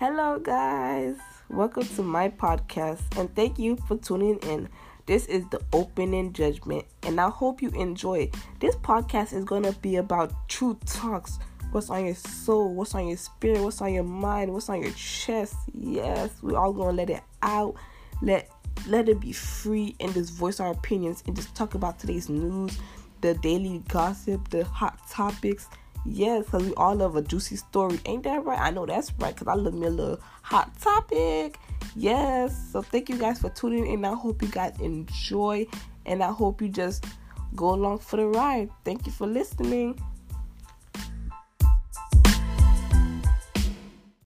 Hello, guys. Welcome to my podcast, and thank you for tuning in. This is the opening judgment, and I hope you enjoy. This podcast is going to be about true talks. What's on your soul? What's on your spirit? What's on your mind? What's on your chest? Yes, we're all gonna let it out. Let let it be free and just voice our opinions and just talk about today's news, the daily gossip, the hot topics. Yes, because we all love a juicy story. Ain't that right? I know that's right because I love me a little hot topic. Yes. So thank you guys for tuning in. I hope you guys enjoy and I hope you just go along for the ride. Thank you for listening.